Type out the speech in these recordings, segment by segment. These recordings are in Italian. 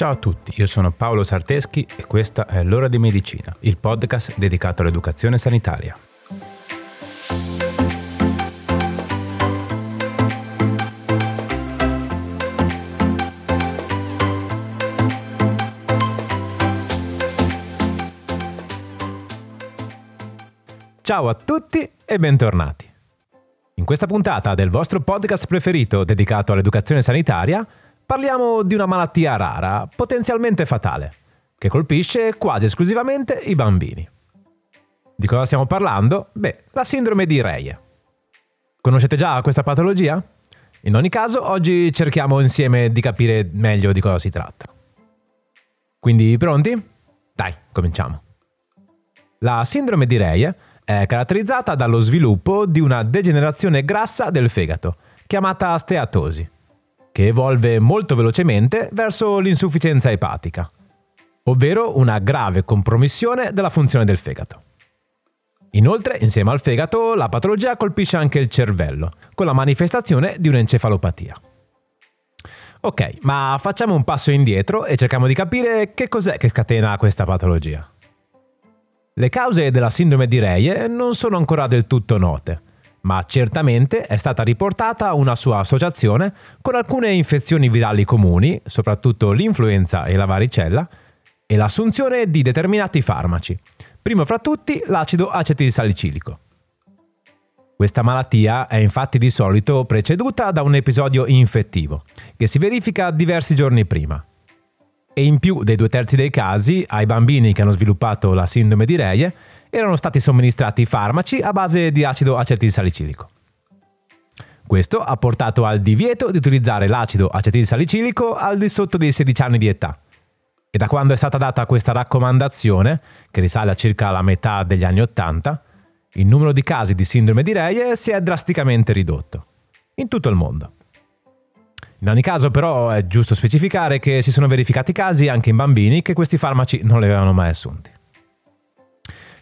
Ciao a tutti, io sono Paolo Sarteschi e questa è L'ora di medicina, il podcast dedicato all'educazione sanitaria. Ciao a tutti e bentornati. In questa puntata del vostro podcast preferito dedicato all'educazione sanitaria parliamo di una malattia rara, potenzialmente fatale, che colpisce quasi esclusivamente i bambini. Di cosa stiamo parlando? Beh, la sindrome di Reye. Conoscete già questa patologia? In ogni caso, oggi cerchiamo insieme di capire meglio di cosa si tratta. Quindi pronti? Dai, cominciamo. La sindrome di Reye è caratterizzata dallo sviluppo di una degenerazione grassa del fegato, chiamata steatosi, che evolve molto velocemente verso l'insufficienza epatica, ovvero una grave compromissione della funzione del fegato. Inoltre, insieme al fegato, la patologia colpisce anche il cervello, con la manifestazione di un'encefalopatia. Ok, ma facciamo un passo indietro e cerchiamo di capire che cos'è che scatena questa patologia. Le cause della sindrome di Reye non sono ancora del tutto note, ma certamente è stata riportata una sua associazione con alcune infezioni virali comuni, soprattutto l'influenza e la varicella, e l'assunzione di determinati farmaci, primo fra tutti l'acido acetilsalicilico. Questa malattia è infatti di solito preceduta da un episodio infettivo, che si verifica diversi giorni prima, e in più dei due terzi dei casi ai bambini che hanno sviluppato la sindrome di Reye erano stati somministrati farmaci a base di acido acetilsalicilico. Questo ha portato al divieto di utilizzare l'acido acetilsalicilico al di sotto dei 16 anni di età. E da quando è stata data questa raccomandazione, che risale a circa la metà degli anni 80, il numero di casi di sindrome di Reye si è drasticamente ridotto. In tutto il mondo. In ogni caso però è giusto specificare che si sono verificati casi anche in bambini che questi farmaci non li avevano mai assunti.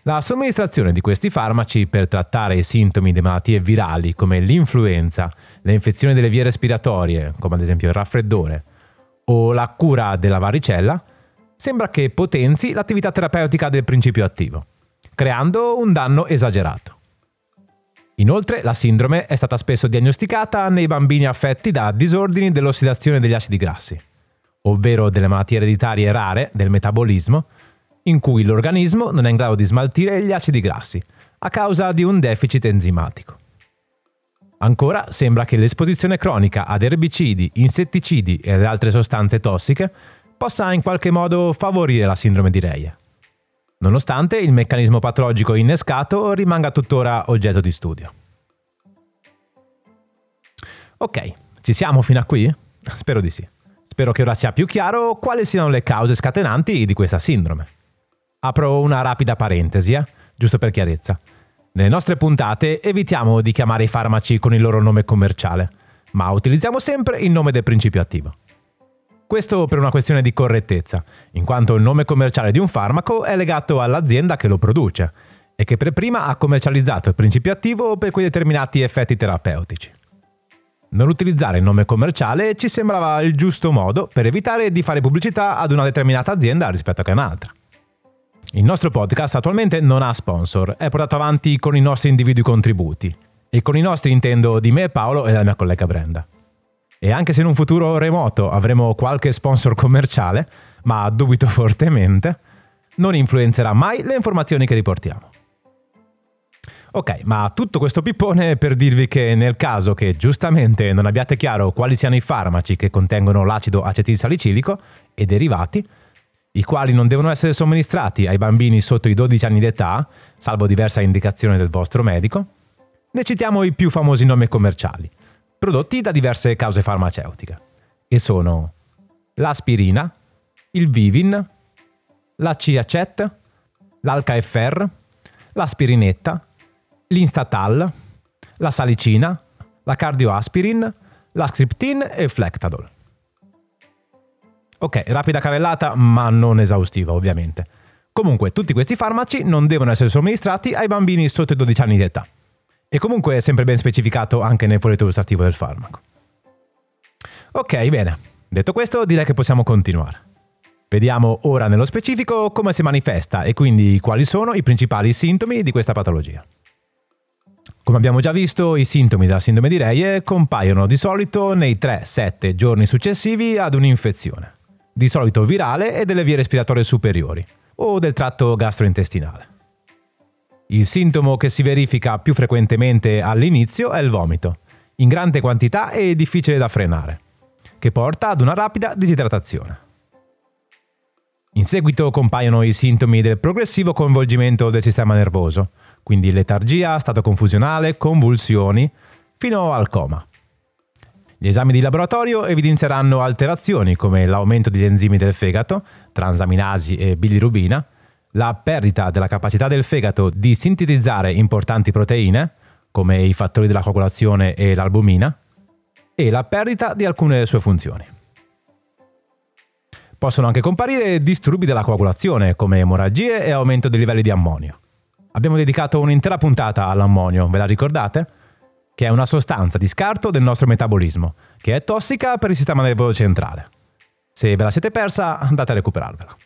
La somministrazione di questi farmaci per trattare i sintomi di malattie virali come l'influenza, le infezioni delle vie respiratorie, come ad esempio il raffreddore, o la cura della varicella, sembra che potenzi l'attività terapeutica del principio attivo, creando un danno esagerato. Inoltre la sindrome è stata spesso diagnosticata nei bambini affetti da disordini dell'ossidazione degli acidi grassi, ovvero delle malattie ereditarie rare del metabolismo, in cui l'organismo non è in grado di smaltire gli acidi grassi a causa di un deficit enzimatico. Ancora sembra che l'esposizione cronica ad erbicidi, insetticidi e ad altre sostanze tossiche possa in qualche modo favorire la sindrome di Reye nonostante il meccanismo patologico innescato rimanga tuttora oggetto di studio. Ok, ci siamo fino a qui? Spero di sì. Spero che ora sia più chiaro quali siano le cause scatenanti di questa sindrome. Apro una rapida parentesi, eh? giusto per chiarezza. Nelle nostre puntate evitiamo di chiamare i farmaci con il loro nome commerciale, ma utilizziamo sempre il nome del principio attivo. Questo per una questione di correttezza, in quanto il nome commerciale di un farmaco è legato all'azienda che lo produce e che per prima ha commercializzato il principio attivo per quei determinati effetti terapeutici. Non utilizzare il nome commerciale ci sembrava il giusto modo per evitare di fare pubblicità ad una determinata azienda rispetto a un'altra. Il nostro podcast attualmente non ha sponsor, è portato avanti con i nostri individui contributi. E con i nostri intendo di me Paolo e della mia collega Brenda. E anche se in un futuro remoto avremo qualche sponsor commerciale, ma dubito fortemente, non influenzerà mai le informazioni che riportiamo. Ok, ma tutto questo pippone per dirvi che nel caso che giustamente non abbiate chiaro quali siano i farmaci che contengono l'acido acetilsalicilico e derivati, i quali non devono essere somministrati ai bambini sotto i 12 anni d'età, salvo diversa indicazione del vostro medico, ne citiamo i più famosi nomi commerciali, prodotti da diverse cause farmaceutiche, e sono l'aspirina, il Vivin, la Ciacet, l'Alcaeffer, l'aspirinetta, l'Instatal, la salicina, la cardioaspirin, la Scriptin e il Flectadol. Ok, rapida carrellata, ma non esaustiva ovviamente. Comunque, tutti questi farmaci non devono essere somministrati ai bambini sotto i 12 anni di età. E comunque è sempre ben specificato anche nel foglietto illustrativo del farmaco. Ok, bene. Detto questo, direi che possiamo continuare. Vediamo ora nello specifico come si manifesta e quindi quali sono i principali sintomi di questa patologia. Come abbiamo già visto, i sintomi della sindrome di Reie compaiono di solito nei 3-7 giorni successivi ad un'infezione, di solito virale e delle vie respiratorie superiori o del tratto gastrointestinale. Il sintomo che si verifica più frequentemente all'inizio è il vomito, in grande quantità e difficile da frenare, che porta ad una rapida disidratazione. In seguito compaiono i sintomi del progressivo coinvolgimento del sistema nervoso, quindi letargia, stato confusionale, convulsioni, fino al coma. Gli esami di laboratorio evidenzieranno alterazioni come l'aumento degli enzimi del fegato, transaminasi e bilirubina, la perdita della capacità del fegato di sintetizzare importanti proteine, come i fattori della coagulazione e l'albumina, e la perdita di alcune sue funzioni. Possono anche comparire disturbi della coagulazione, come emorragie e aumento dei livelli di ammonio. Abbiamo dedicato un'intera puntata all'ammonio, ve la ricordate? Che è una sostanza di scarto del nostro metabolismo, che è tossica per il sistema nervoso centrale. Se ve la siete persa, andate a recuperarvela.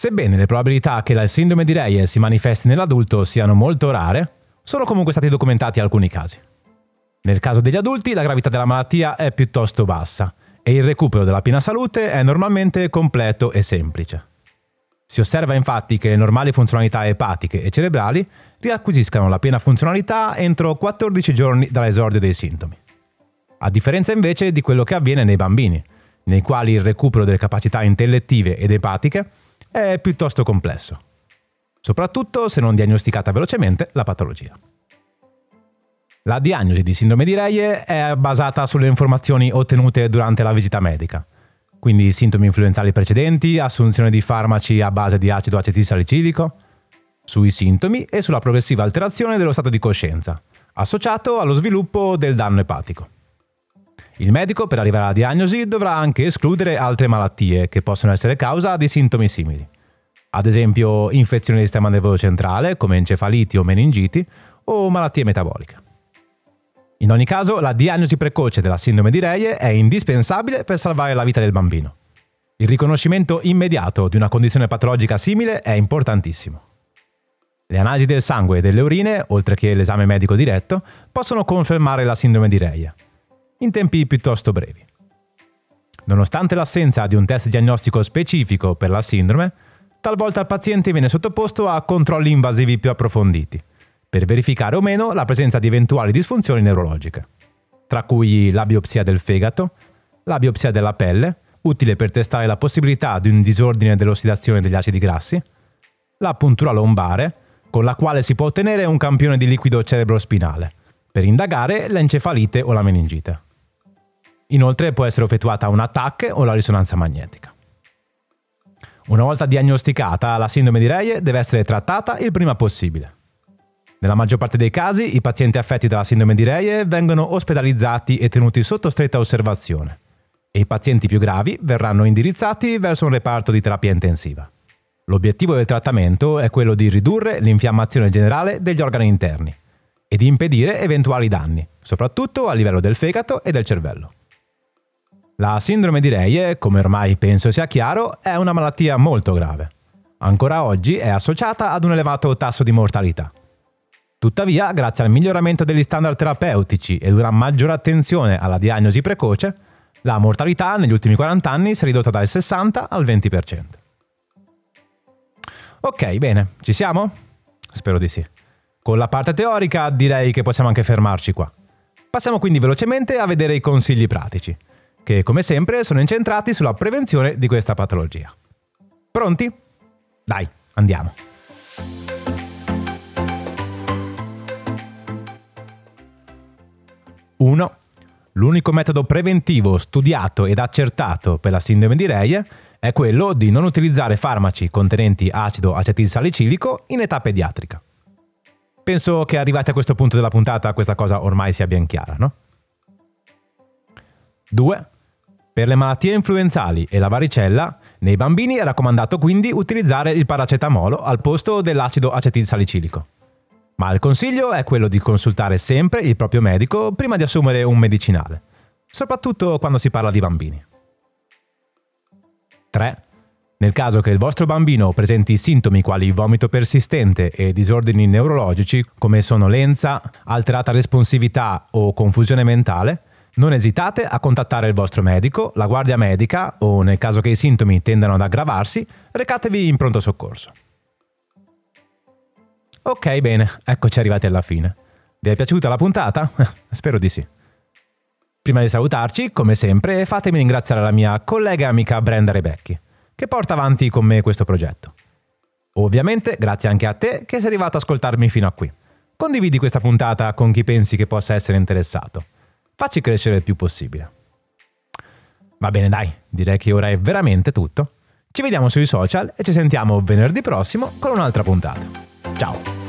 Sebbene le probabilità che la sindrome di Reye si manifesti nell'adulto siano molto rare, sono comunque stati documentati alcuni casi. Nel caso degli adulti la gravità della malattia è piuttosto bassa e il recupero della piena salute è normalmente completo e semplice. Si osserva infatti che le normali funzionalità epatiche e cerebrali riacquisiscano la piena funzionalità entro 14 giorni dall'esordio dei sintomi. A differenza invece di quello che avviene nei bambini, nei quali il recupero delle capacità intellettive ed epatiche è piuttosto complesso, soprattutto se non diagnosticata velocemente la patologia. La diagnosi di sindrome di Reie è basata sulle informazioni ottenute durante la visita medica, quindi sintomi influenzali precedenti, assunzione di farmaci a base di acido acetilsalicilico, sui sintomi e sulla progressiva alterazione dello stato di coscienza, associato allo sviluppo del danno epatico. Il medico, per arrivare alla diagnosi, dovrà anche escludere altre malattie che possono essere causa di sintomi simili. Ad esempio, infezioni del sistema nervoso centrale, come encefaliti o meningiti, o malattie metaboliche. In ogni caso, la diagnosi precoce della sindrome di Reie è indispensabile per salvare la vita del bambino. Il riconoscimento immediato di una condizione patologica simile è importantissimo. Le analisi del sangue e delle urine, oltre che l'esame medico diretto, possono confermare la sindrome di Reie, in tempi piuttosto brevi. Nonostante l'assenza di un test diagnostico specifico per la sindrome, talvolta il paziente viene sottoposto a controlli invasivi più approfonditi, per verificare o meno la presenza di eventuali disfunzioni neurologiche, tra cui la biopsia del fegato, la biopsia della pelle, utile per testare la possibilità di un disordine dell'ossidazione degli acidi grassi, la puntura lombare, con la quale si può ottenere un campione di liquido cerebrospinale, per indagare l'encefalite o la meningite. Inoltre può essere effettuata un attacco o la risonanza magnetica. Una volta diagnosticata, la sindrome di Reie deve essere trattata il prima possibile. Nella maggior parte dei casi i pazienti affetti dalla sindrome di Reie vengono ospedalizzati e tenuti sotto stretta osservazione e i pazienti più gravi verranno indirizzati verso un reparto di terapia intensiva. L'obiettivo del trattamento è quello di ridurre l'infiammazione generale degli organi interni e di impedire eventuali danni, soprattutto a livello del fegato e del cervello. La sindrome di Reie, come ormai penso sia chiaro, è una malattia molto grave. Ancora oggi è associata ad un elevato tasso di mortalità. Tuttavia, grazie al miglioramento degli standard terapeutici ed una maggiore attenzione alla diagnosi precoce, la mortalità negli ultimi 40 anni si è ridotta dal 60 al 20%. Ok, bene, ci siamo? Spero di sì. Con la parte teorica direi che possiamo anche fermarci qua. Passiamo quindi velocemente a vedere i consigli pratici, che come sempre sono incentrati sulla prevenzione di questa patologia. Pronti? Dai, andiamo. 1. L'unico metodo preventivo studiato ed accertato per la sindrome di Reie è quello di non utilizzare farmaci contenenti acido acetilsalicilico in età pediatrica. Penso che arrivati a questo punto della puntata questa cosa ormai sia ben chiara, no? 2. Per le malattie influenzali e la varicella, nei bambini è raccomandato quindi utilizzare il paracetamolo al posto dell'acido acetilsalicilico ma il consiglio è quello di consultare sempre il proprio medico prima di assumere un medicinale, soprattutto quando si parla di bambini. 3. Nel caso che il vostro bambino presenti sintomi quali vomito persistente e disordini neurologici come sonnolenza, alterata responsività o confusione mentale, non esitate a contattare il vostro medico, la guardia medica o, nel caso che i sintomi tendano ad aggravarsi, recatevi in pronto soccorso. Ok, bene, eccoci arrivati alla fine. Vi è piaciuta la puntata? Spero di sì. Prima di salutarci, come sempre, fatemi ringraziare la mia collega e amica Brenda Rebecchi che porta avanti con me questo progetto. Ovviamente grazie anche a te che sei arrivato ad ascoltarmi fino a qui. Condividi questa puntata con chi pensi che possa essere interessato. Facci crescere il più possibile. Va bene dai, direi che ora è veramente tutto. Ci vediamo sui social e ci sentiamo venerdì prossimo con un'altra puntata. Ciao!